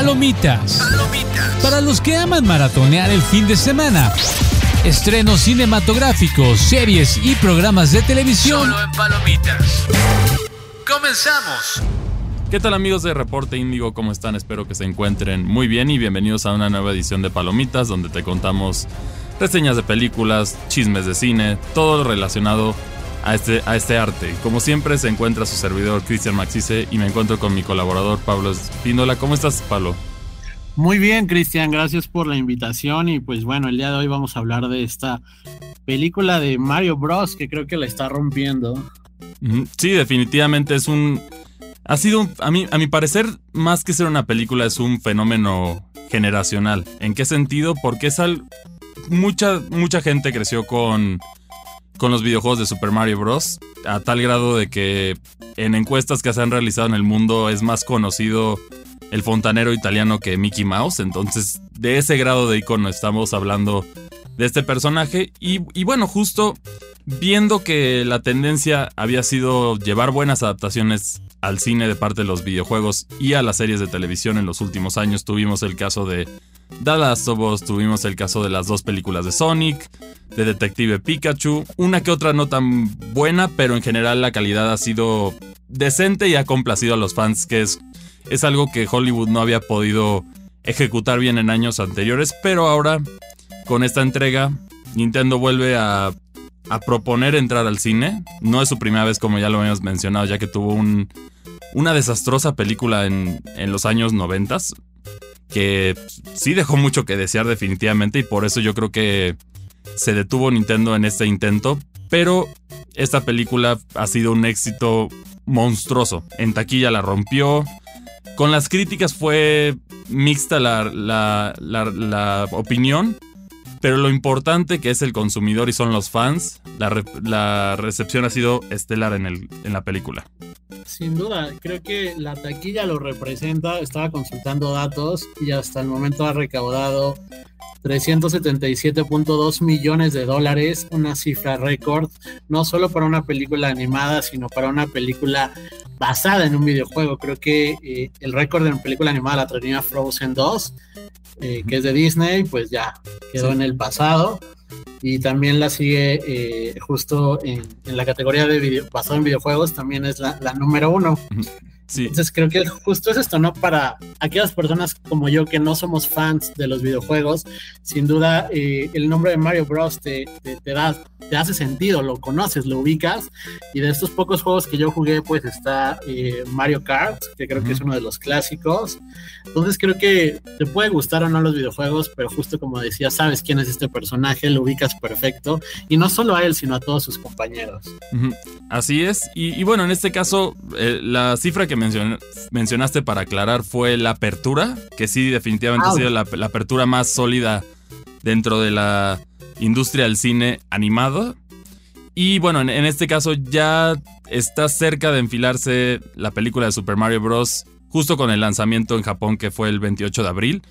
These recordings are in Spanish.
Palomitas. Para los que aman maratonear el fin de semana. Estrenos cinematográficos, series y programas de televisión. Solo en Palomitas. Comenzamos. ¿Qué tal amigos de Reporte Índigo? ¿Cómo están? Espero que se encuentren muy bien y bienvenidos a una nueva edición de Palomitas donde te contamos reseñas de películas, chismes de cine, todo relacionado a este, a este arte. Como siempre se encuentra su servidor Cristian Maxice y me encuentro con mi colaborador Pablo Espíndola. ¿Cómo estás Pablo? Muy bien Cristian, gracias por la invitación y pues bueno, el día de hoy vamos a hablar de esta película de Mario Bros que creo que la está rompiendo. Sí, definitivamente es un ha sido, a, mí, a mi parecer, más que ser una película, es un fenómeno generacional. ¿En qué sentido? Porque es al, mucha, mucha gente creció con, con los videojuegos de Super Mario Bros. A tal grado de que en encuestas que se han realizado en el mundo es más conocido el fontanero italiano que Mickey Mouse. Entonces, de ese grado de icono estamos hablando de este personaje. Y, y bueno, justo viendo que la tendencia había sido llevar buenas adaptaciones al cine de parte de los videojuegos y a las series de televisión en los últimos años. Tuvimos el caso de The Last of tuvimos el caso de las dos películas de Sonic, de Detective Pikachu, una que otra no tan buena, pero en general la calidad ha sido decente y ha complacido a los fans, que es, es algo que Hollywood no había podido ejecutar bien en años anteriores, pero ahora con esta entrega Nintendo vuelve a a proponer entrar al cine. No es su primera vez, como ya lo habíamos mencionado, ya que tuvo un, una desastrosa película en, en los años 90 que sí dejó mucho que desear definitivamente y por eso yo creo que se detuvo Nintendo en este intento. Pero esta película ha sido un éxito monstruoso. En taquilla la rompió. Con las críticas fue mixta la, la, la opinión. Pero lo importante que es el consumidor y son los fans, la, recepción ha sido estelar en, el, en la película. Sin duda, creo que la taquilla lo representa. Estaba consultando datos y hasta el momento ha recaudado 377.2 millones de dólares, una cifra récord, no solo para una película animada, sino para una película basada en un videojuego. Creo que eh, el récord una película animada la tenía Frozen 2, eh, que es de Disney, pues ya quedó en el pasado. Y también la sigue eh, justo en, la categoría de video, basado en videojuegos, también es la, la número uno. Entonces creo que justo es esto, ¿no? Para aquellas personas como yo que no somos fans de los videojuegos, sin duda eh, el nombre de Mario Bros. Te, te, da, te hace sentido, lo conoces, lo ubicas. Y de estos pocos juegos que yo jugué, pues está eh, Mario Kart, que creo que es uno de los clásicos. Entonces creo que te puede gustar o no los videojuegos, pero justo como decía, sabes quién es este personaje, lo ubicas perfecto. Y no solo a él, sino a todos sus compañeros. Así es. Y, bueno, en este caso, eh, la cifra que mencionaste para aclarar fue la apertura, que sí definitivamente ha sido la, apertura más sólida dentro de la industria del cine animado. Y bueno, en, este caso ya está cerca de enfilarse la película de Super Mario Bros. justo con el lanzamiento en Japón que fue el 28 de abril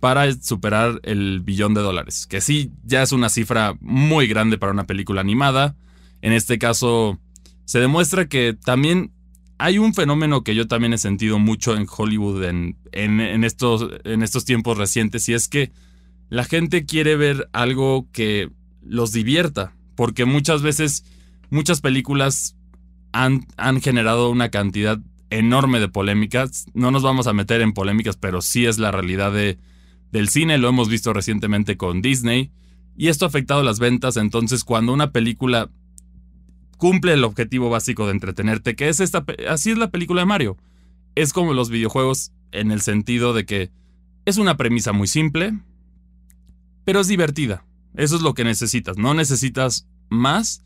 para superar el billón de dólares, que sí ya es una cifra muy grande para una película animada. En este caso se demuestra que también hay un fenómeno que yo también he sentido mucho en Hollywood en, estos, en estos tiempos recientes y es que la gente quiere ver algo que los divierta, porque muchas veces muchas películas han, han generado una cantidad enorme de polémicas. No nos vamos a meter en polémicas, pero sí es la realidad de, del cine, lo hemos visto recientemente con Disney, y esto ha afectado las ventas, entonces cuando una película cumple el objetivo básico de entretenerte, que es esta, así es la película de Mario. Es como los videojuegos en el sentido de que es una premisa muy simple, pero es divertida. Eso es lo que necesitas, no necesitas más.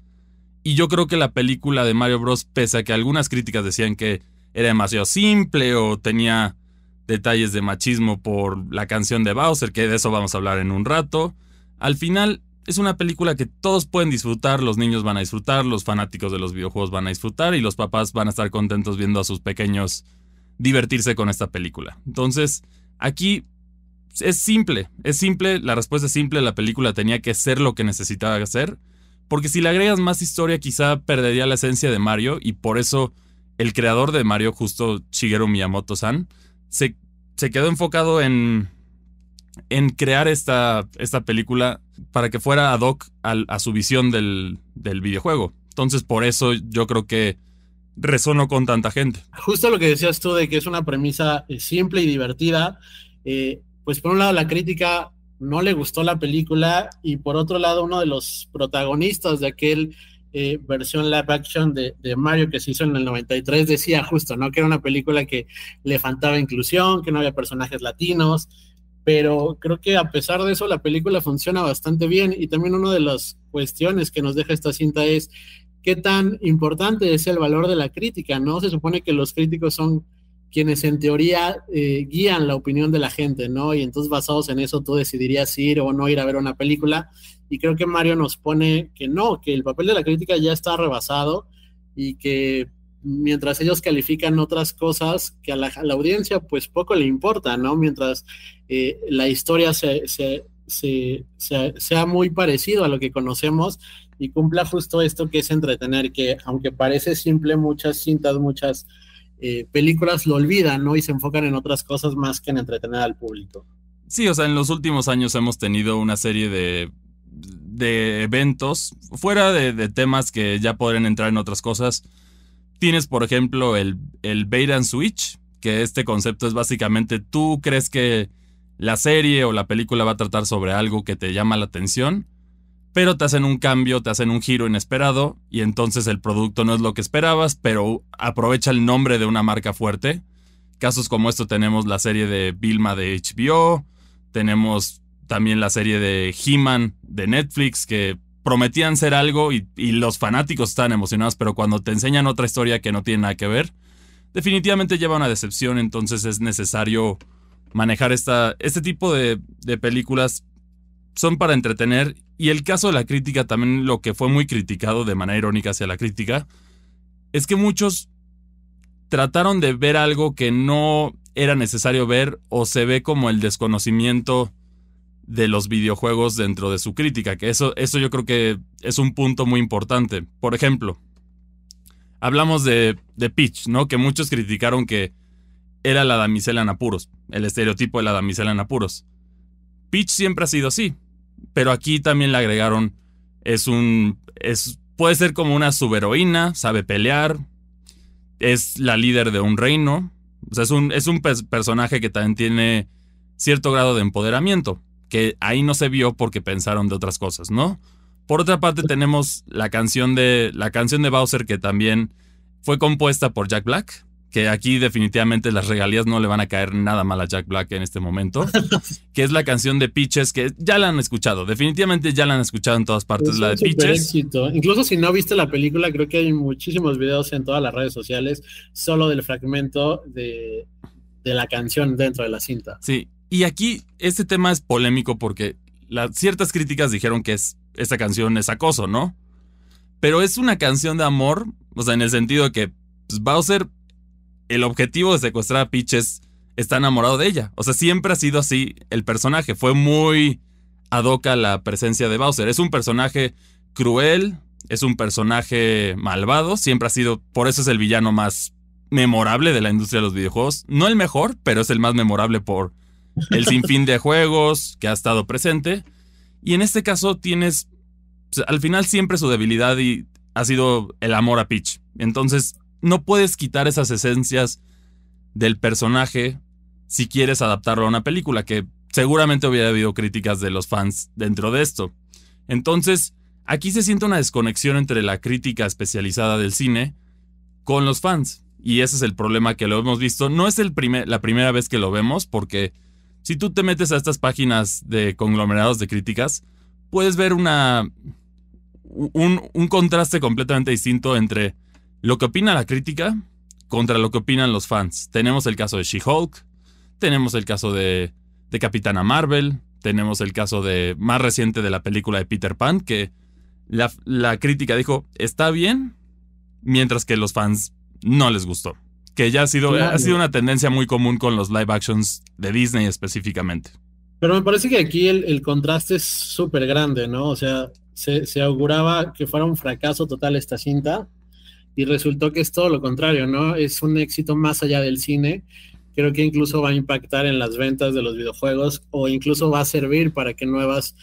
Y yo creo que la película de Mario Bros, pese a que algunas críticas decían que era demasiado simple o tenía detalles de machismo por la canción de Bowser, que de eso vamos a hablar en un rato, al final es una película que todos pueden disfrutar, los niños van a disfrutar, los fanáticos de los videojuegos van a disfrutar y los papás van a estar contentos viendo a sus pequeños divertirse con esta película. Entonces, aquí es simple, es simple, la respuesta es simple, la película tenía que ser lo que necesitaba hacer, porque si le agregas más historia quizá perdería la esencia de Mario y por eso el creador de Mario, justo Shigeru Miyamoto-san, se, quedó enfocado en, crear esta película para que fuera ad hoc a su visión del, del videojuego. Entonces, por eso yo creo que resonó con tanta gente. Justo lo que decías tú de que es una premisa eh, simple y divertida. Eh, pues por un lado la crítica no le gustó la película y por otro lado uno de los protagonistas de aquel eh, versión live action de, Mario que se hizo en el 93 decía justo, ¿no? Que era una película que le faltaba inclusión, que no había personajes latinos, pero creo que a pesar de eso la película funciona bastante bien y también una de las cuestiones que nos deja esta cinta es qué tan importante es el valor de la crítica, ¿no? Se supone que los críticos son quienes en teoría eh, guían la opinión de la gente, ¿no? Y entonces basados en eso tú decidirías ir o no ir a ver una película. Y creo que Mario nos pone que no, que el papel de la crítica ya está rebasado y que mientras ellos califican otras cosas que a la, audiencia pues poco le importa, ¿no? Mientras eh, la historia se, sea muy parecido a lo que conocemos y cumpla justo esto que es entretener, que aunque parece simple, muchas cintas, muchas eh, películas lo olvidan, ¿no? Y se enfocan en otras cosas más que en entretener al público. Sí, o sea, en los últimos años hemos tenido una serie de, de eventos, fuera de, temas que ya podrían entrar en otras cosas. Tienes, por ejemplo, el, el bait and switch, que este concepto es básicamente tú crees que la serie o la película va a tratar sobre algo que te llama la atención pero te hacen un cambio, te hacen un giro inesperado y entonces el producto no es lo que esperabas, pero aprovecha el nombre de una marca fuerte. Casos como esto tenemos la serie de Vilma de HBO, tenemos también la serie de He-Man de Netflix que prometían ser algo y, los fanáticos están emocionados, pero cuando te enseñan otra historia que no tiene nada que ver, definitivamente lleva una decepción, entonces es necesario manejar esta, este tipo de, de películas. Son para entretener y el caso de la crítica también lo que fue muy criticado de manera irónica hacia la crítica es que muchos trataron de ver algo que no era necesario ver o se ve como el desconocimiento de los videojuegos dentro de su crítica, que eso, eso yo creo que es un punto muy importante. Por ejemplo, hablamos de, de Peach, ¿no? Que muchos criticaron que era la damisela en apuros, el estereotipo de la damisela en apuros. Peach siempre ha sido así pero aquí también le agregaron, es un, es, puede ser como una subheroína, sabe pelear, es la líder de un reino, o sea, es un, es un personaje que también tiene cierto grado de empoderamiento, que ahí no se vio porque pensaron de otras cosas, ¿no? Por otra parte tenemos la canción de la canción de Bowser que también fue compuesta por Jack Black, que aquí definitivamente las regalías no le van a caer nada mal a Jack Black en este momento, que es la canción de Peaches, que ya la han escuchado, definitivamente ya la han escuchado en todas partes, la de Peaches. Incluso si no viste la película, creo que hay muchísimos videos en todas las redes sociales solo del fragmento de, la canción dentro de la cinta. Sí, y aquí este tema es polémico porque ciertas críticas dijeron que es, esta canción es acoso, ¿no? Pero es una canción de amor, o sea, en el sentido de que pues, Bowser el objetivo de secuestrar a Peach está enamorado de ella. O sea, siempre ha sido así el personaje. Fue muy ad la presencia de Bowser. Es un personaje cruel, es un personaje malvado, siempre ha sido, por eso es el villano más memorable de la industria de los videojuegos. No el mejor, pero es el más memorable por el sinfín de juegos que ha estado presente. Y en este caso tienes, al final siempre su debilidad y ha sido el amor a Peach. Entonces, no puedes quitar esas esencias del personaje si quieres adaptarlo a una película, que seguramente hubiera habido críticas de los fans dentro de esto. Entonces, aquí se siente una desconexión entre la crítica especializada del cine con los fans. Y ese es el problema que lo hemos visto. No es el la primera vez que lo vemos, porque si tú te metes a estas páginas de conglomerados de críticas, puedes ver una, un, un contraste completamente distinto entre lo que opina la crítica contra lo que opinan los fans. Tenemos el caso de She-Hulk, tenemos el caso de, de Capitana Marvel, tenemos el caso de más reciente de la película de Peter Pan, que la, la, crítica dijo, está bien, mientras que los fans no les gustó. Que ya ha sido, ha sido una tendencia muy común con los live actions de Disney específicamente. Pero me parece que aquí el, contraste es súper grande, ¿no? O sea, se, se auguraba que fuera un fracaso total esta cinta y resultó que es todo lo contrario, ¿no? Es un éxito más allá del cine creo que incluso va a impactar en las ventas de los videojuegos o incluso va a servir para que nuevas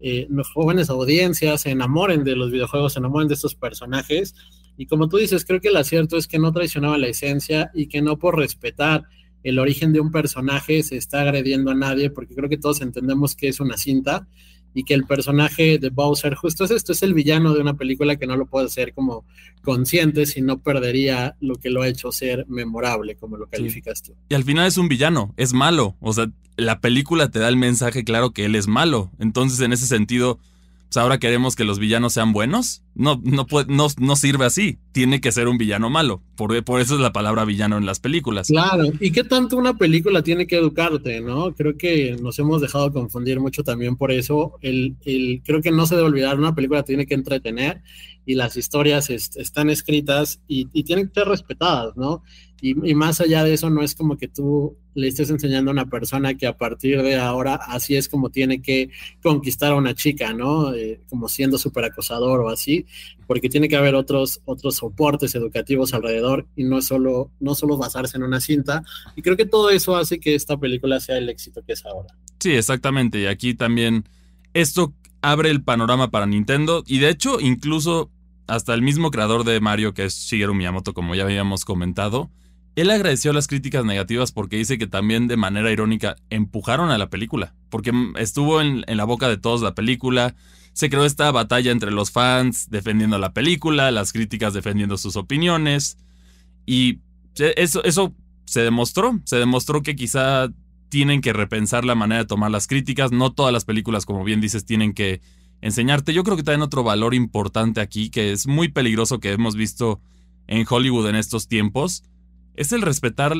eh, jóvenes audiencias se enamoren de los videojuegos, se enamoren de estos personajes. Y como tú dices, creo que el acierto es que no traicionaba la esencia y que no por respetar el origen de un personaje se está agrediendo a nadie, porque creo que todos entendemos que es una cinta y que el personaje de Bowser justo es esto, es el villano de una película que no lo puede hacer como consciente, si no perdería lo que lo ha hecho ser memorable, como lo calificas tú. Y al final es un villano, es malo, o sea, la película te da el mensaje claro que él es malo, entonces en ese sentido pues ahora queremos que los villanos sean buenos. No, no, no, no sirve así. Tiene que ser un villano malo. Por, por eso es la palabra villano en las películas. Claro. ¿Y qué tanto una película tiene que educarte, no? Creo que nos hemos dejado confundir mucho también por eso. El, el, creo que no se debe olvidar, una película tiene que entretener y las historias están escritas y, y, tienen que ser respetadas, ¿no? Y, más allá de eso, no es como que tú le estés enseñando a una persona que a partir de ahora así es como tiene que conquistar a una chica, ¿no? Eh, como siendo súper acosador o así, porque tiene que haber otros, otros soportes educativos alrededor y no solo, no solo basarse en una cinta. Y creo que todo eso hace que esta película sea el éxito que es ahora. Sí, exactamente. Y aquí también esto abre el panorama para Nintendo y de hecho incluso hasta el mismo creador de Mario, que es Shigeru Miyamoto, como ya habíamos comentado, él agradeció las críticas negativas porque dice que también de manera irónica empujaron a la película, porque estuvo en, la boca de todos la película, se creó esta batalla entre los fans defendiendo la película, las críticas defendiendo sus opiniones, y eso, eso se demostró, se demostró que quizá tienen que repensar la manera de tomar las críticas, no todas las películas, como bien dices, tienen que enseñarte. Yo creo que también otro valor importante aquí, que es muy peligroso que hemos visto en Hollywood en estos tiempos, es el respetar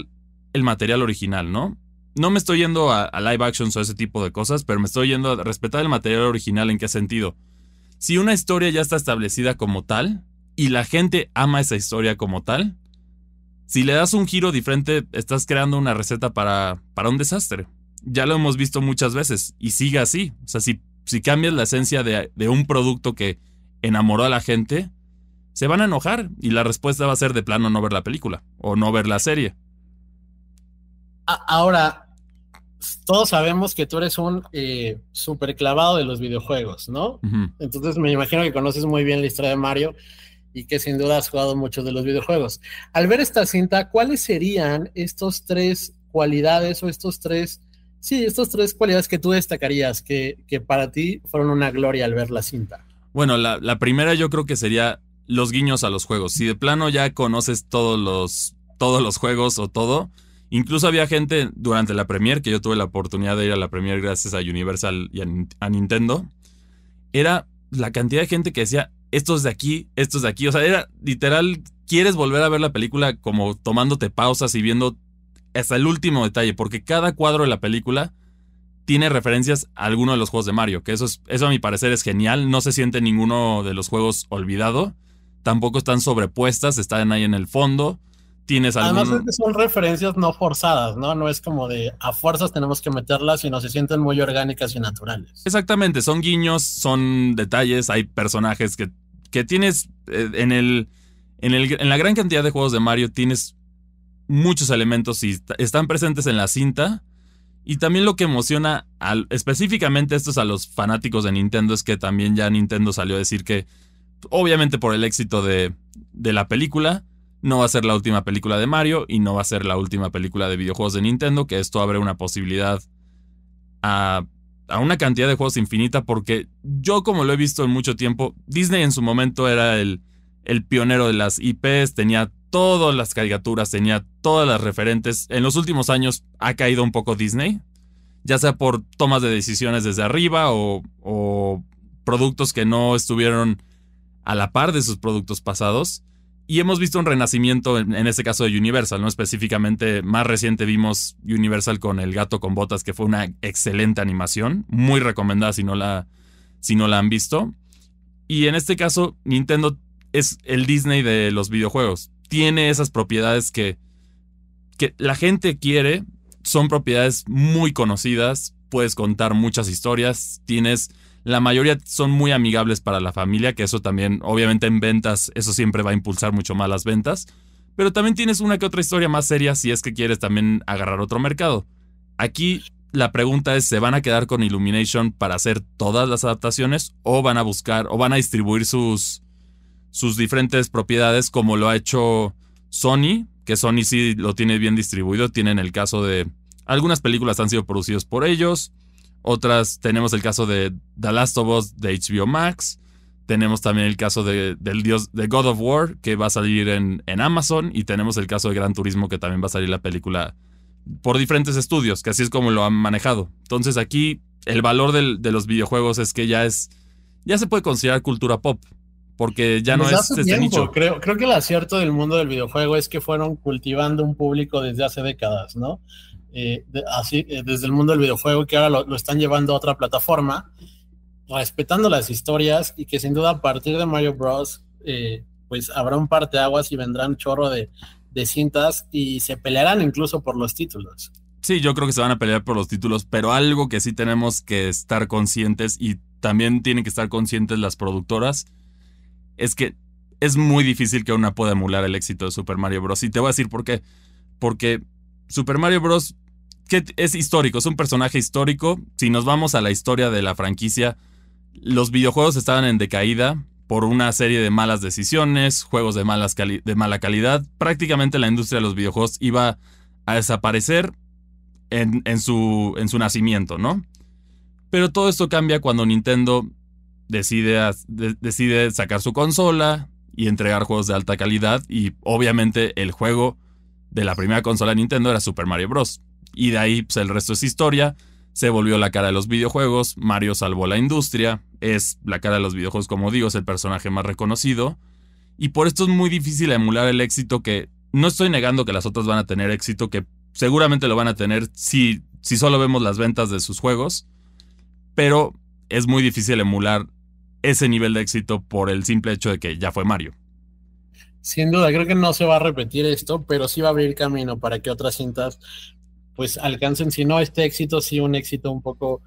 el material original, ¿no? No me estoy yendo a, live actions o ese tipo de cosas, pero me estoy yendo a respetar el material original en qué sentido. Si una historia ya está establecida como tal y la gente ama esa historia como tal, si le das un giro diferente, estás creando una receta para, para un desastre. Ya lo hemos visto muchas veces y sigue así. O sea, si, si cambias la esencia de, de un producto que enamoró a la gente, se van a enojar y la respuesta va a ser de plano no ver la película o no ver la serie. Ahora, todos sabemos que tú eres un eh, súper clavado de los videojuegos, ¿no? Entonces me imagino que conoces muy bien la historia de Mario y que sin duda has jugado muchos de los videojuegos. Al ver esta cinta, ¿cuáles serían estos tres cualidades o estos tres, sí, estos tres cualidades que tú destacarías que, que para ti fueron una gloria al ver la cinta? Bueno, la, la primera yo creo que sería los guiños a los juegos. Si de plano ya conoces todos los, todos los juegos o todo, incluso había gente durante la premiere, que yo tuve la oportunidad de ir a la premiere gracias a Universal y a, Nintendo, era la cantidad de gente que decía, estos de aquí, estos de aquí, o sea, era literal, quieres volver a ver la película como tomándote pausas y viendo hasta el último detalle, porque cada cuadro de la película tiene referencias a alguno de los juegos de Mario, que eso, es, eso a mi parecer es genial, no se siente ninguno de los juegos olvidado. Tampoco están sobrepuestas, están ahí en el fondo. Tienes Además son referencias no forzadas, ¿no? No es como de a fuerzas tenemos que meterlas, sino se sienten muy orgánicas y naturales. Exactamente, son guiños, son detalles, hay personajes que, que tienes eh, en el, en el en la gran cantidad de juegos de Mario tienes muchos elementos y están presentes en la cinta. Y también lo que emociona al, específicamente estos a los fanáticos de Nintendo es que también ya Nintendo salió a decir que obviamente por el éxito de, de la película, no va a ser la última película de Mario y no va a ser la última película de videojuegos de Nintendo, que esto abre una posibilidad a, una cantidad de juegos infinita, porque yo como lo he visto en mucho tiempo, Disney en su momento era el, el pionero de las IPs, tenía todas las caricaturas, tenía todas las referentes. En los últimos años ha caído un poco Disney, ya sea por tomas de decisiones desde arriba o, o productos que no estuvieron a la par de sus productos pasados. Y hemos visto un renacimiento, en, este caso de Universal, ¿no? Específicamente, más reciente vimos Universal con El gato con botas, que fue una excelente animación, muy recomendada si no la, si no la han visto. Y en este caso, Nintendo es el Disney de los videojuegos. Tiene esas propiedades que, que la gente quiere, son propiedades muy conocidas, puedes contar muchas historias, tienes la mayoría son muy amigables para la familia, que eso también, obviamente en ventas, eso siempre va a impulsar mucho más las ventas. pero también tienes una que otra historia más seria si es que quieres también agarrar otro mercado. Aquí la pregunta es, ¿se van a quedar con Illumination para hacer todas las adaptaciones o van a buscar o van a distribuir sus, sus diferentes propiedades como lo ha hecho Sony? Que Sony sí lo tiene bien distribuido. Tienen el caso de... Algunas películas han sido producidas por ellos. Otras tenemos el caso de The Last of Us de HBO Max. Tenemos también el caso de, del dios de God of War, que va a salir en, en, Amazon. Y tenemos el caso de Gran Turismo, que también va a salir la película por diferentes estudios, que así es como lo han manejado. Entonces aquí el valor del, de los videojuegos es que ya es. Ya se puede considerar cultura pop. Porque ya no es este nicho. Creo, creo que el acierto del mundo del videojuego es que fueron cultivando un público desde hace décadas, ¿no? Eh, así, eh, desde el mundo del videojuego, que ahora lo, lo, están llevando a otra plataforma respetando las historias y que sin duda a partir de Mario Bros. Eh, pues habrá un par de aguas y vendrán un chorro de, de, cintas y se pelearán incluso por los títulos. Sí, yo creo que se van a pelear por los títulos, pero algo que sí tenemos que estar conscientes y también tienen que estar conscientes las productoras es que es muy difícil que una pueda emular el éxito de Super Mario Bros. Y te voy a decir por qué. Porque Super Mario Bros. Que es histórico, es un personaje histórico. Si nos vamos a la historia de la franquicia, los videojuegos estaban en decaída por una serie de malas decisiones, juegos de, mala calidad. Prácticamente la industria de los videojuegos iba a desaparecer en, en, su, en su nacimiento, ¿no? Pero todo esto cambia cuando Nintendo decide, decide sacar su consola y entregar juegos de alta calidad y obviamente el juego de la primera consola de Nintendo era Super Mario Bros. Y de ahí pues, el resto es historia se volvió la cara de los videojuegos, Mario salvó la industria, es la cara de los videojuegos como digo, es el personaje más reconocido, y por esto es muy difícil emular el éxito que no estoy negando que las otras van a tener éxito, que seguramente lo van a tener si, si solo vemos las ventas de sus juegos, pero es muy difícil emular ese nivel de éxito por el simple hecho de que ya fue Mario. Sin duda, creo que no se va a repetir esto, pero sí va a abrir camino para que otras cintas pues alcancen, si no este éxito, sí un éxito un poco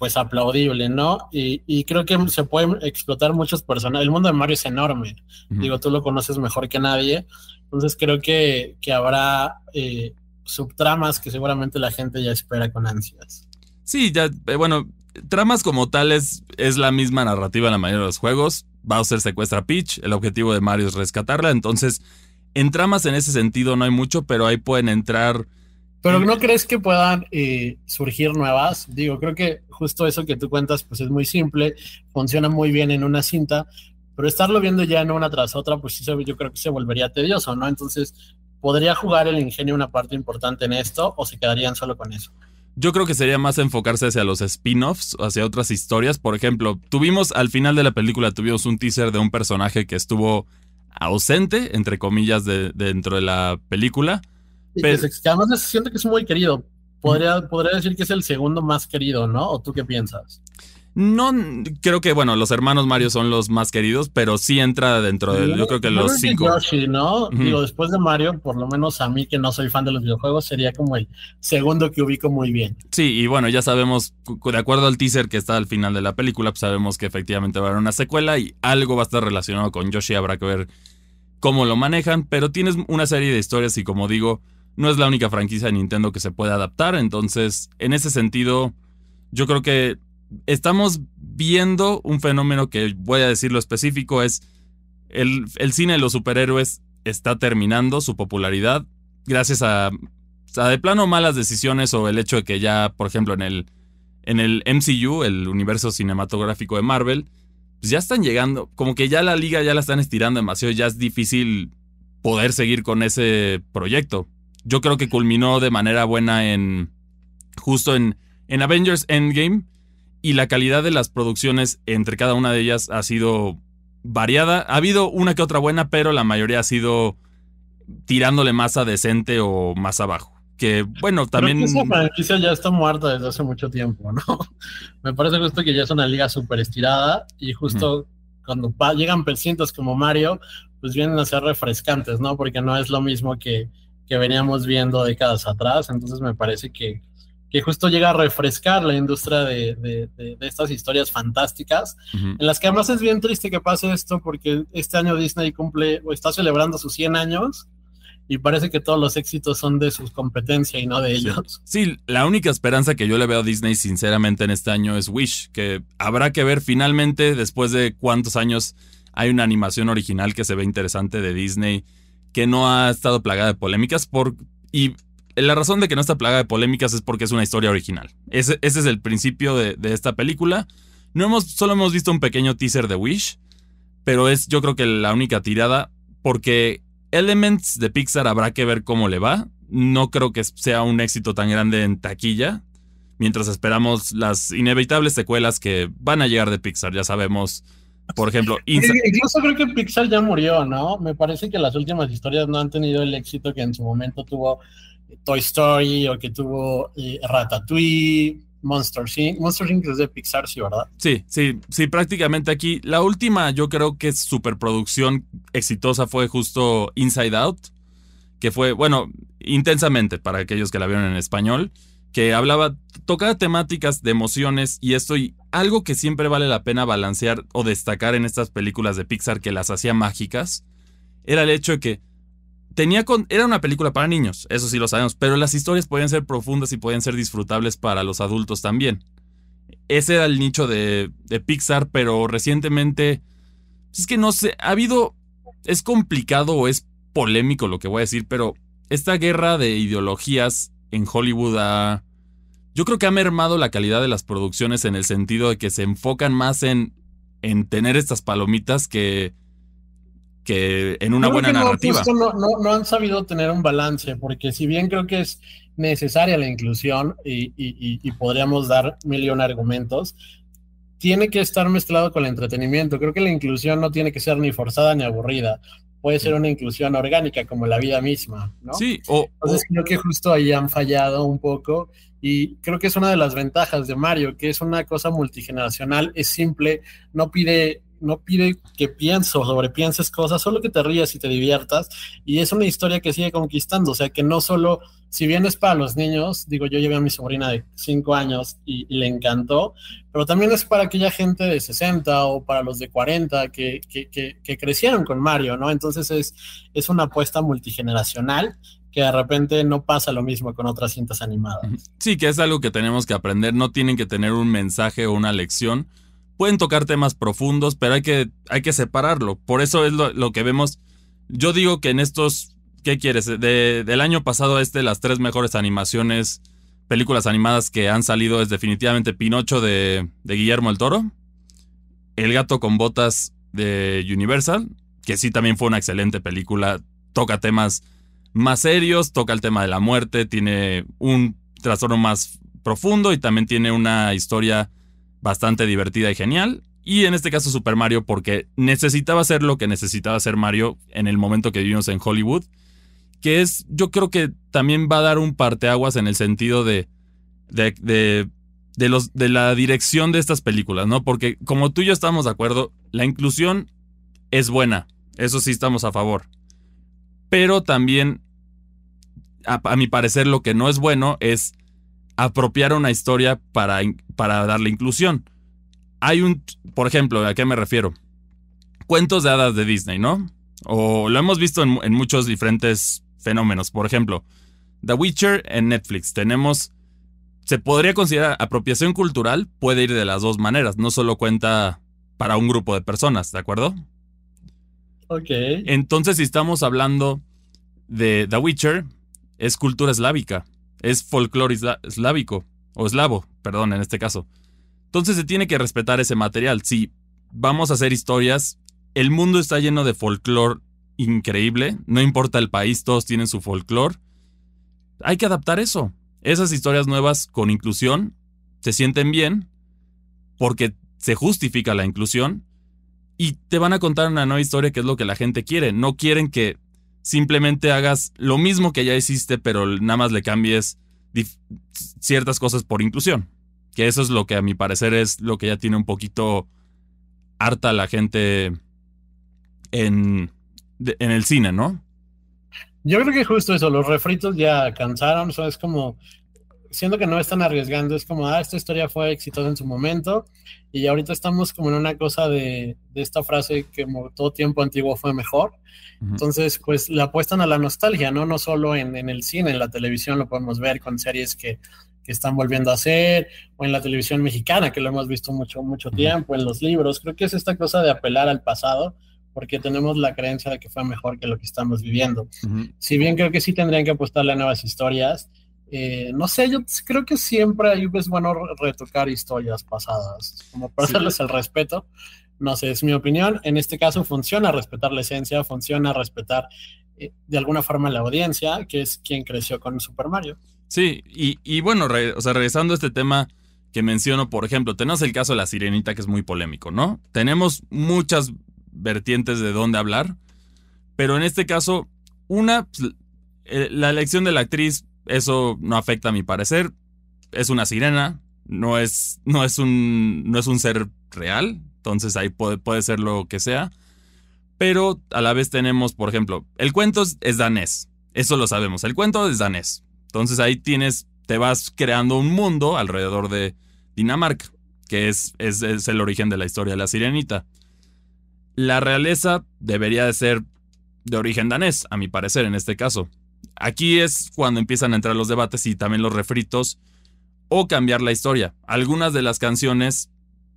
pues aplaudible, ¿no? Y, creo que se pueden explotar muchos personajes. El mundo de Mario es enorme. Digo, tú lo conoces mejor que nadie. Entonces creo que, que habrá eh, subtramas que seguramente la gente ya espera con ansias. Sí, ya, eh, bueno, tramas como tales es la misma narrativa en la mayoría de los juegos. Bowser secuestra a Peach, el objetivo de Mario es rescatarla. Entonces, en tramas en ese sentido no hay mucho, pero ahí pueden entrar pero ¿no crees que puedan eh, surgir nuevas? Digo, creo que justo eso que tú cuentas, pues es muy simple, funciona muy bien en una cinta, pero estarlo viendo ya en una tras otra, pues sí, yo creo que se volvería tedioso, ¿no? Entonces, ¿podría jugar el ingenio una parte importante en esto o se quedarían solo con eso? Yo creo que sería más enfocarse hacia los spin-offs, hacia otras historias. Por ejemplo, tuvimos al final de la película, tuvimos un teaser de un personaje que estuvo ausente, entre comillas, de, dentro de la película que, además se siente que es muy querido. Podría, podría decir que es el segundo más querido, ¿no? ¿O tú qué piensas? No, creo que, bueno, los hermanos Mario son los más queridos, pero sí entra dentro de, yo creo que los cinco. Yoshi, ¿no? Digo, después de Mario, por lo menos a mí que no soy fan de los videojuegos, sería como el segundo que ubico muy bien. Sí, y bueno, ya sabemos, de acuerdo al teaser que está al final de la película, pues sabemos que efectivamente va a haber una secuela y algo va a estar relacionado con Yoshi, habrá que ver cómo lo manejan, pero tienes una serie de historias y como digo, no es la única franquicia de Nintendo que se puede adaptar. Entonces, en ese sentido, yo creo que estamos viendo un fenómeno que voy a decir lo específico, es el, el cine de los superhéroes está terminando su popularidad gracias a, a, de plano malas decisiones o el hecho de que ya, por ejemplo, en el, en el MCU, el universo cinematográfico de Marvel, pues ya están llegando, como que ya la liga ya la están estirando demasiado, ya es difícil poder seguir con ese proyecto yo creo que culminó de manera buena en justo en, en Avengers Endgame y la calidad de las producciones entre cada una de ellas ha sido variada. Ha habido una que otra buena, pero la mayoría ha sido tirándole más a decente o más abajo. Que bueno, también. Creo esa franquicia ya está muerta desde hace mucho tiempo, ¿no? Me parece justo que ya es una liga súper estirada y justo cuando llegan presidentes como Mario, pues vienen a ser refrescantes, ¿no? Porque no es lo mismo que que veníamos viendo décadas atrás, entonces me parece que que justo llega a refrescar la industria de, estas historias fantásticas, en las que además es bien triste que pase esto porque este año Disney cumple o está celebrando sus 100 años y parece que todos los éxitos son de su competencia y no de ellos. Sí, la única esperanza que yo le veo a Disney sinceramente en este año es Wish, que habrá que ver finalmente después de cuántos años hay una animación original que se ve interesante de Disney que no ha estado plagada de polémicas por y la razón de que no está plagada de polémicas es porque es una historia original. Ese, es el principio de, esta película. No hemos, solo hemos visto un pequeño teaser de Wish, pero es yo creo que la única tirada porque Elements de Pixar habrá que ver cómo le va. No creo que sea un éxito tan grande en taquilla, mientras esperamos las inevitables secuelas que van a llegar de Pixar. Ya sabemos, por ejemplo, incluso creo que Pixar ya murió, ¿no? Me parece que las últimas historias no han tenido el éxito que en su momento tuvo Toy Story o que tuvo eh, Ratatouille, Monster Inc. Monster Inc. es de Pixar, sí, ¿verdad? Sí, sí, sí, prácticamente aquí. La última, yo creo que superproducción exitosa fue justo Inside Out, que fue, bueno, intensamente para aquellos que la vieron en español, que hablaba, tocaba temáticas de emociones y esto y algo que siempre vale la pena balancear o destacar en estas películas de Pixar que las hacía mágicas, era el hecho de que tenía con, era una película para niños, eso sí lo sabemos, pero las historias podían ser profundas y podían ser disfrutables para los adultos también. Ese era el nicho de, de Pixar, pero recientemente, es que no sé, ha habido, es complicado o es polémico lo que voy a decir, pero esta guerra de ideologías en Hollywood ha, yo creo que ha mermado la calidad de las producciones en el sentido de que se enfocan más en, en tener estas palomitas que que en una buena narrativa. No, no, han sabido tener un balance, porque si bien creo que es necesaria la inclusión y, podríamos dar mil argumentos, tiene que estar mezclado con el entretenimiento. Creo que la inclusión no tiene que ser ni forzada ni aburrida. Puede ser una inclusión orgánica, como la vida misma, ¿no? Sí, o, Entonces creo que justo ahí han fallado un poco. Y creo que es una de las ventajas de Mario, que es una cosa multigeneracional, es simple, no pide no pide que pienses o sobrepienses cosas, solo que te rías y te diviertas. Y es una historia que sigue conquistando, o sea que no solo, si bien es para los niños, digo, yo llevé a mi sobrina de 5 años y, le encantó, pero también es para aquella gente de 60 o para los de 40 que, que, crecieron con Mario, ¿no? Entonces es, es una apuesta multigeneracional que de repente no pasa lo mismo con otras cintas animadas. Sí, que es algo que tenemos que aprender, no tienen que tener un mensaje o una lección, pueden tocar temas profundos, pero hay que, hay que separarlo. Por eso es lo, que vemos. Yo digo que en estos, ¿qué quieres? De, del año pasado a este, las tres mejores animaciones, películas animadas que han salido es definitivamente Pinocho de, de Guillermo el Toro, El gato con botas de Universal, que sí también fue una excelente película, toca temas más serios, toca el tema de la muerte, tiene un trastorno más profundo y también tiene una historia bastante divertida y genial. Y en este caso Super Mario porque necesitaba hacer lo que necesitaba hacer Mario en el momento que vivimos en Hollywood. Que es, yo creo que también va a dar un parteaguas en el sentido de, de, de, los, de la dirección de estas películas, ¿no? Porque como tú y yo estamos de acuerdo, la inclusión es buena. Eso sí estamos a favor. Pero también, a mi parecer, lo que no es bueno es apropiar una historia para, para darle inclusión. Hay un, por ejemplo, ¿a qué me refiero? Cuentos de hadas de Disney, ¿no? O lo hemos visto en, en muchos diferentes fenómenos. Por ejemplo, The Witcher en Netflix. Tenemos se podría considerar apropiación cultural, puede ir de las dos maneras, no solo cuenta para un grupo de personas, ¿de acuerdo? Ok. Entonces, si estamos hablando de The Witcher, es cultura eslávica es folclore eslávico, o eslavo, perdón, en este caso. Entonces se tiene que respetar ese material. Si vamos a hacer historias, el mundo está lleno de folclore increíble, no importa el país, todos tienen su folclore. Hay que adaptar eso. Esas historias nuevas con inclusión se sienten bien porque se justifica la inclusión y te van a contar una nueva historia que es lo que la gente quiere. No quieren que simplemente hagas lo mismo que ya hiciste, pero nada más le cambies ciertas cosas por inclusión. Que eso es lo que a mi parecer es lo que ya tiene un poquito harta la gente en, en el cine, ¿no? Yo creo que justo eso, los refritos ya cansaron, o es como siento que no están arriesgando, es como, ah, esta historia fue exitosa en su momento y ahorita estamos como en una cosa de, de esta frase que como todo tiempo antiguo fue mejor. Entonces, pues le apuestan a la nostalgia, ¿no? No solo en, en, el cine, en la televisión lo podemos ver con series que, que, están volviendo a hacer, o en la televisión mexicana, que lo hemos visto mucho, mucho tiempo, en los libros. Creo que es esta cosa de apelar al pasado, porque tenemos la creencia de que fue mejor que lo que estamos viviendo. Si bien creo que sí tendrían que apostarle a nuevas historias, eh, no sé, yo creo que siempre es bueno retocar historias pasadas, como para hacerles el respeto. No sé, es mi opinión. En este caso funciona respetar la esencia, funciona respetar eh, de alguna forma la audiencia, que es quien creció con Super Mario. Sí, y, y bueno, o sea, regresando a este tema que menciono, por ejemplo, tenemos el caso de la sirenita que es muy polémico, ¿no? Tenemos muchas vertientes de dónde hablar, pero en este caso, una, pues, eh, la elección de la actriz eso no afecta a mi parecer. Es una sirena, no es, no es, un, no es un ser real, entonces ahí puede, puede ser lo que sea. Pero a la vez tenemos, por ejemplo, el cuento es danés, eso lo sabemos, el cuento es danés. Entonces ahí tienes, te vas creando un mundo alrededor de Dinamarca, que es, es, es el origen de la historia de la sirenita. La realeza debería de ser de origen danés, a mi parecer, en este caso. Aquí es cuando empiezan a entrar los debates y también los refritos o cambiar la historia. Algunas de las canciones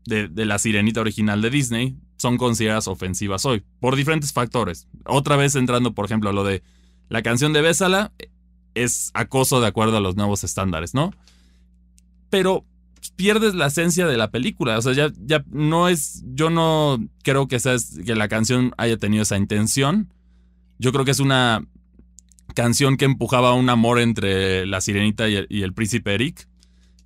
de, la sirenita original de Disney son consideradas ofensivas hoy, por diferentes factores. Otra vez entrando, por ejemplo, a lo de la canción de Bésala es acoso de acuerdo a los nuevos estándares, ¿no? Pero pierdes la esencia de la película. O sea, ya, ya no es. Yo no creo que, sea, que la canción haya tenido esa intención. Yo creo que es una canción que empujaba un amor entre la sirenita y el, príncipe Eric.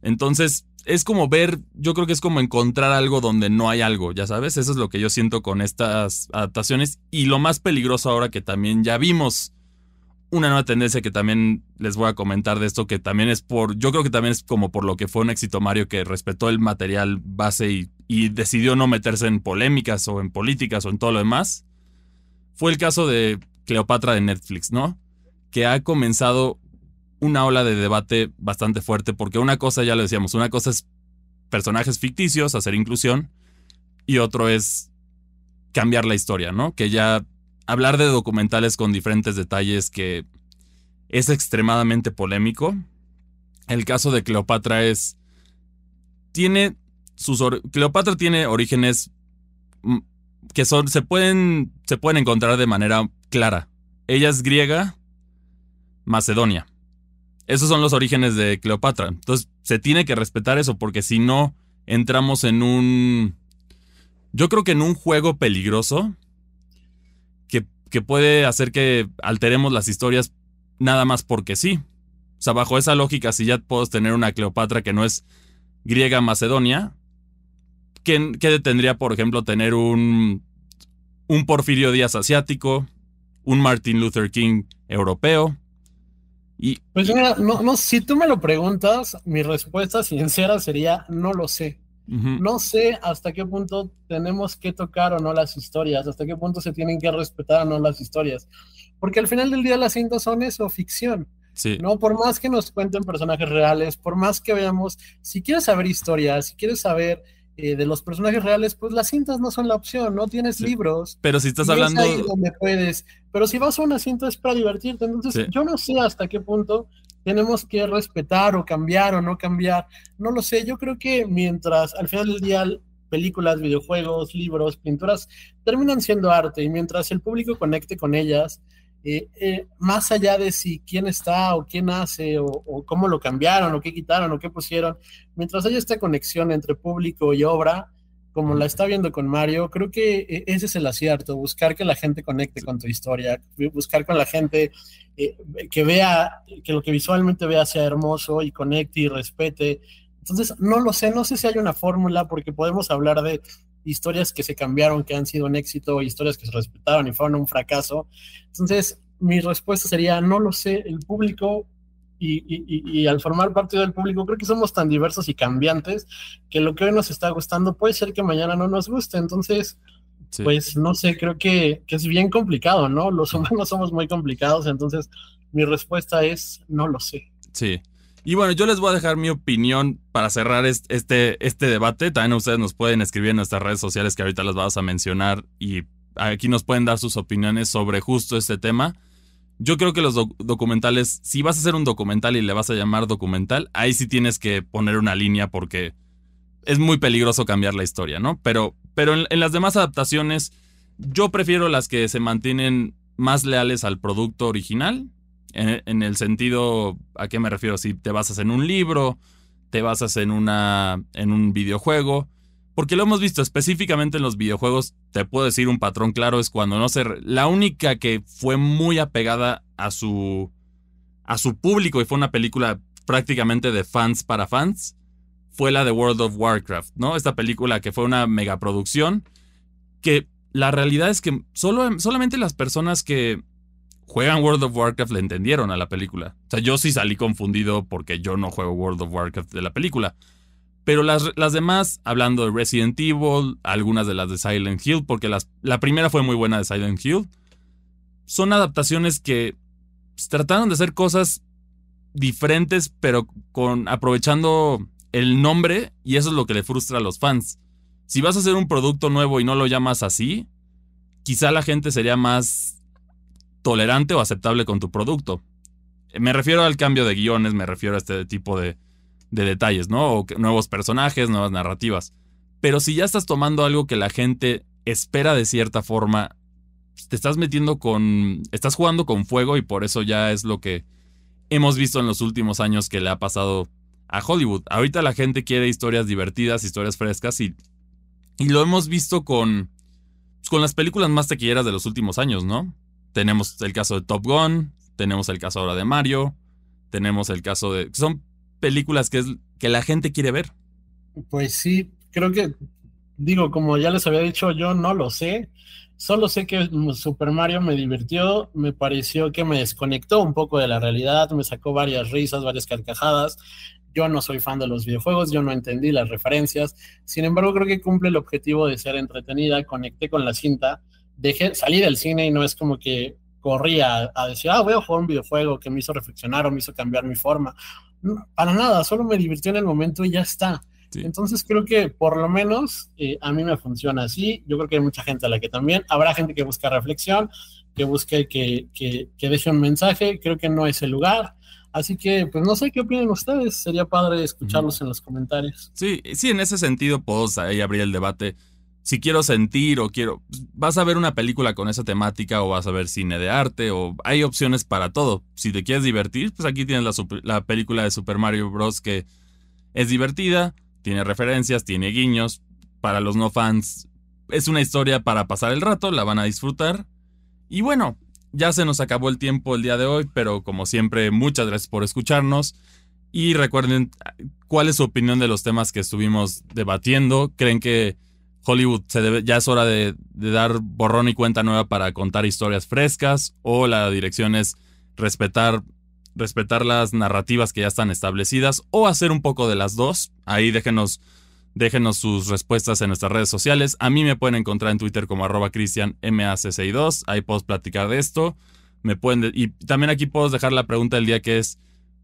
Entonces, es como ver, yo creo que es como encontrar algo donde no hay algo, ya sabes, eso es lo que yo siento con estas adaptaciones y lo más peligroso ahora que también ya vimos una nueva tendencia que también les voy a comentar de esto, que también es por, yo creo que también es como por lo que fue un éxito Mario que respetó el material base y, decidió no meterse en polémicas o en políticas o en todo lo demás, fue el caso de Cleopatra de Netflix, ¿no? Que ha comenzado una ola de debate bastante fuerte, porque una cosa, ya lo decíamos, una cosa es personajes ficticios, hacer inclusión, y otro es cambiar la historia, ¿no? Que ya hablar de documentales con diferentes detalles que es extremadamente polémico. El caso de Cleopatra es... Tiene sus... Cleopatra tiene orígenes mm, que son, se, pueden, se pueden encontrar de manera clara. Ella es griega, Macedonia. Esos son los orígenes de Cleopatra. Entonces, se tiene que respetar eso porque si no, entramos en un... Yo creo que en un juego peligroso que, que puede hacer que alteremos las historias nada más porque sí. O sea, bajo esa lógica, si ya puedo tener una Cleopatra que no es griega Macedonia, ¿qué, qué tendría, por ejemplo, tener un, un Porfirio Díaz asiático, un Martin Luther King europeo? Pues mira, no, no, si tú me lo preguntas, mi respuesta sincera sería no lo sé. No sé hasta qué punto tenemos que tocar o no las historias, hasta qué punto se tienen que respetar o no las historias. Porque al final del día las cintas son eso, ficción. No, por más que nos cuenten personajes reales, por más que veamos, si quieres saber historias, si quieres saber eh, de los personajes reales, pues las cintas no son la opción, no tienes libros. Pero si estás hablando. donde puedes. Pero si vas a una cinta es para divertirte. Entonces, yo no sé hasta qué punto tenemos que respetar o cambiar o no cambiar. No lo sé. Yo creo que mientras al final del día películas, videojuegos, libros, pinturas terminan siendo arte y mientras el público conecte con ellas, eh, eh, más allá de si quién está o quién hace o, cómo lo cambiaron o qué quitaron o qué pusieron, mientras haya esta conexión entre público y obra, como la está viendo con Mario, creo que eh, ese es el acierto, buscar que la gente conecte con tu historia, buscar con la gente que vea, que lo que visualmente vea sea hermoso y conecte y respete. Entonces, no lo sé, no sé si hay una fórmula porque podemos hablar de historias que se cambiaron, que han sido un éxito, historias que se respetaron y fueron un fracaso. Entonces, mi respuesta sería, no lo sé, el público y, al formar parte del público, creo que somos tan diversos y cambiantes que lo que hoy nos está gustando puede ser que mañana no nos guste. Entonces, pues no sé, creo que, que, es bien complicado, ¿no? Los humanos somos muy complicados, entonces mi respuesta es, no lo sé. Sí. Y bueno, yo les voy a dejar mi opinión para cerrar este, este debate. También ustedes nos pueden escribir en nuestras redes sociales que ahorita las vamos a mencionar y aquí nos pueden dar sus opiniones sobre justo este tema. Yo creo que los documentales, si vas a hacer un documental y le vas a llamar documental, ahí sí tienes que poner una línea porque es muy peligroso cambiar la historia, ¿no? Pero, pero en, las demás adaptaciones, yo prefiero las que se mantienen más leales al producto original. En, el sentido, ¿a qué me refiero? Si te basas en un libro, te basas en, una, en un videojuego. Porque lo hemos visto específicamente en los videojuegos, te puedo decir un patrón claro, es cuando no se... La única que fue muy apegada a su, a su público y fue una película prácticamente de fans para fans, fue la de World of Warcraft, ¿no? Esta película que fue una megaproducción, que la realidad es que solo, solamente las personas que juegan World of Warcraft le entendieron a la película. O sea, yo sí salí confundido porque yo no juego World of Warcraft de la película. Pero las, las demás, hablando de Resident Evil, algunas de las de Silent Hill, porque las, la primera fue muy buena de Silent Hill, son adaptaciones que trataron de hacer cosas diferentes, pero con aprovechando el nombre y eso es lo que le frustra a los fans. Si vas a hacer un producto nuevo y no lo llamas así, quizá la gente sería más tolerante o aceptable con tu producto. Me refiero al cambio de guiones, me refiero a este tipo de, de detalles, ¿no? O nuevos personajes, nuevas narrativas. Pero si ya estás tomando algo que la gente espera de cierta forma, te estás metiendo con... estás jugando con fuego y por eso ya es lo que hemos visto en los últimos años que le ha pasado a Hollywood. Ahorita la gente quiere historias divertidas, historias frescas y, y lo hemos visto con, pues, con las películas más taquilleras de los últimos años, ¿no? Tenemos el caso de Top Gun, tenemos el caso ahora de Mario, tenemos el caso de... Son películas que, es, que la gente quiere ver. Pues sí, creo que, digo, como ya les había dicho, yo no lo sé. Solo sé que Super Mario me divirtió, me pareció que me desconectó un poco de la realidad, me sacó varias risas, varias carcajadas. Yo no soy fan de los videojuegos, yo no entendí las referencias. Sin embargo, creo que cumple el objetivo de ser entretenida. Conecté con la cinta, dejé, salí del cine y no es como que corría a decir, ah, voy a jugar un videojuego que me hizo reflexionar o me hizo cambiar mi forma. para nada, solo me divirtió en el momento y ya está. Entonces creo que por lo menos eh, a mí me funciona así. Yo creo que hay mucha gente a la que también. Habrá gente que busca reflexión, que busque que, que, que deje un mensaje. Creo que no es el lugar. Así que, pues no sé qué opinan ustedes. Sería padre escucharlos en los comentarios. Sí, sí, en ese sentido puedo ahí abrir el debate. Si quiero sentir o quiero. Vas a ver una película con esa temática o vas a ver cine de arte o hay opciones para todo. Si te quieres divertir, pues aquí tienes la, la película de Super Mario Bros. que es divertida, tiene referencias, tiene guiños. Para los no fans, es una historia para pasar el rato, la van a disfrutar. Y bueno, ya se nos acabó el tiempo el día de hoy, pero como siempre, muchas gracias por escucharnos. Y recuerden cuál es su opinión de los temas que estuvimos debatiendo. ¿Creen que Hollywood se debe, ya es hora de, dar borrón y cuenta nueva para contar historias frescas? ¿O la dirección es respetar, respetar las narrativas que ya están establecidas? ¿O hacer un poco de las dos? Ahí déjenos Déjenos sus respuestas en nuestras redes sociales. A mí me pueden encontrar en Twitter como arroba cristianmac62. Ahí puedo platicar de esto. Me pueden y también aquí puedo dejar la pregunta del día que es,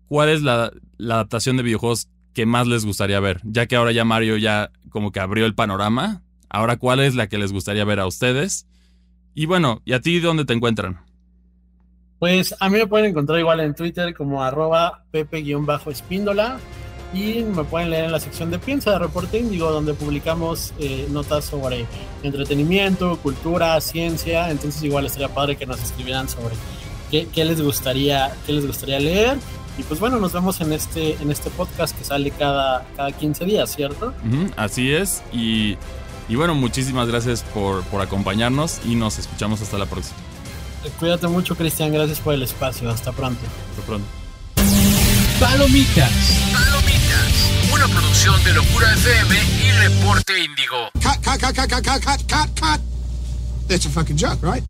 ¿cuál es la, adaptación de videojuegos que más les gustaría ver? Ya que ahora ya Mario ya como que abrió el panorama. Ahora, ¿cuál es la que les gustaría ver a ustedes? Y bueno, ¿y a ti dónde te encuentran? Pues a mí me pueden encontrar igual en Twitter como arroba pepe-espíndola y me pueden leer en la sección de Piensa de Reporte digo donde publicamos eh, notas sobre entretenimiento, cultura, ciencia. Entonces, igual estaría padre que nos escribieran sobre qué, les gustaría, qué les gustaría leer. Y pues bueno, nos vemos en este, en este podcast que sale cada, cada 15 días, ¿cierto? así es. Y, y, bueno, muchísimas gracias por, por acompañarnos y nos escuchamos hasta la próxima. Cuídate mucho, Cristian. Gracias por el espacio. Hasta pronto. Hasta pronto. Palomitas. Palomitas. Una producción de Locura FM y Reporte Índigo. Cut, cut, cut, cut, cut, cut, cut, cut. That's a fucking joke, right?